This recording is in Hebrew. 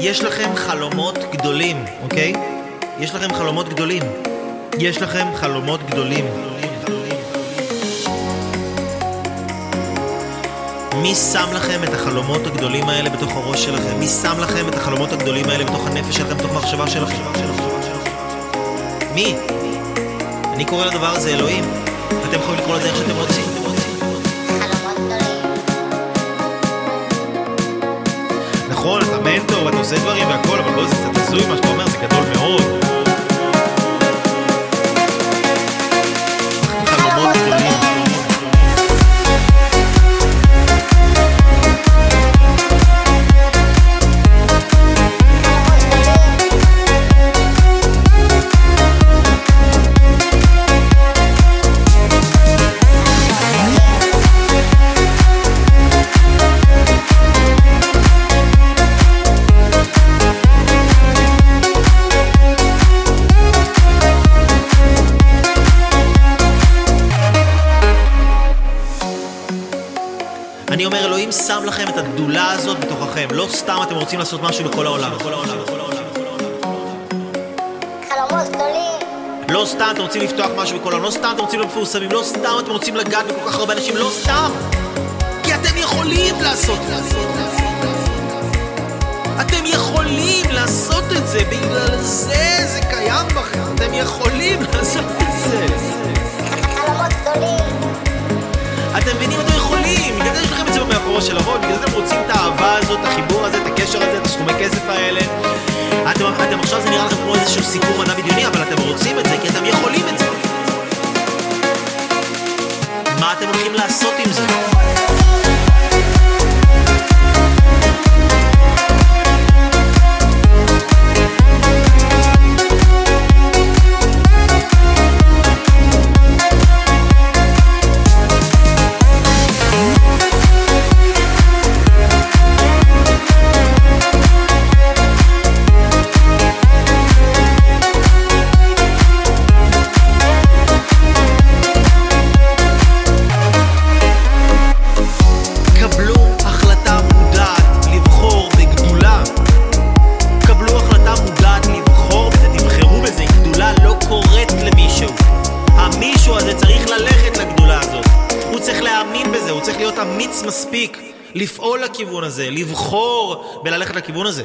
יש לכם חלומות גדולים, אוקיי? יש לכם חלומות גדולים. יש לכם חלומות גדולים. מי שם לכם את החלומות הגדולים האלה בתוך הראש שלכם? מי שם לכם את החלומות הגדולים האלה בתוך הנפש שלכם, בתוך המחשבה שלכם? מי? אני קורא לדבר הזה אלוהים. אתם יכולים לקרוא לזה איך שאתם רוצים. מנטור ואתה עושה דברים והכל, אבל בוא, זה קצת הזוי מה שאתה אומר, זה גדול מאוד. אני אומר, אלוהים שם לכם את הגדולה הזאת בתוככם. לא סתם אתם רוצים לעשות משהו בכל העולם. חלומות גדולים. לא סתם אתם רוצים לפתוח משהו בכל העולם, לא סתם אתם רוצים להיות מפורסמים, לא סתם אתם רוצים לגעת בכל כך הרבה אנשים, לא סתם! כי אתם יכולים לעשות. אתם יכולים לעשות את זה, בגלל זה זה קיים בכם. אתם יכולים לעשות את זה. מאחורי של הראש, בגלל זה אתם רוצים את האהבה הזאת, את החיבור הזה, את הקשר הזה, את הסכומי כסף האלה. אתם, אתם עכשיו זה נראה לכם כמו איזשהו סיפור מדע בדיוני, אבל אתם רוצים את זה כי אתם יכולים את זה. מה אתם הולכים לעשות עם זה? בזה, הוא צריך להיות אמיץ מספיק לפעול לכיוון הזה, לבחור וללכת לכיוון הזה.